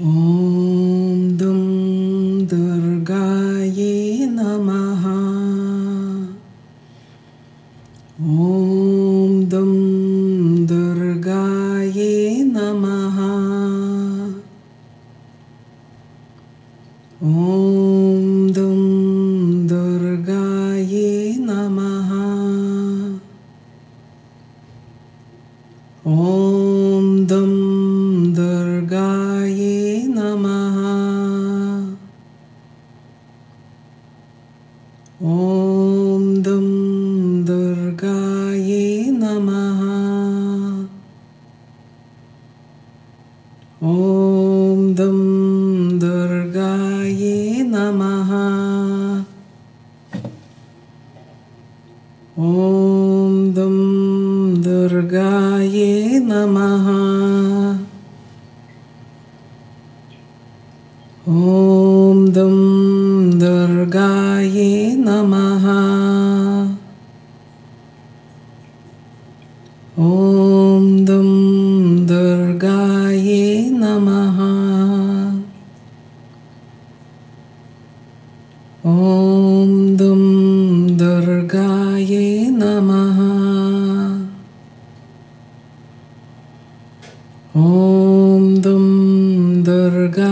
ॐ दुं दुर्गायै नमः। ॐ दुं दुर्गायै नमः। ॐ दुं दुर्गायै नमः। ॐ दुं Shivaye Namaha Om Dum Durgaye Namaha Om Dum Durgaye Namaha Om Dum Durgaye Namaha ॐ दुं दुर्गायै नमः। ॐ दुं दुर्गायै नमः। ॐ दुं दुर्गायै नमः। ॐ दुं दुर्गायै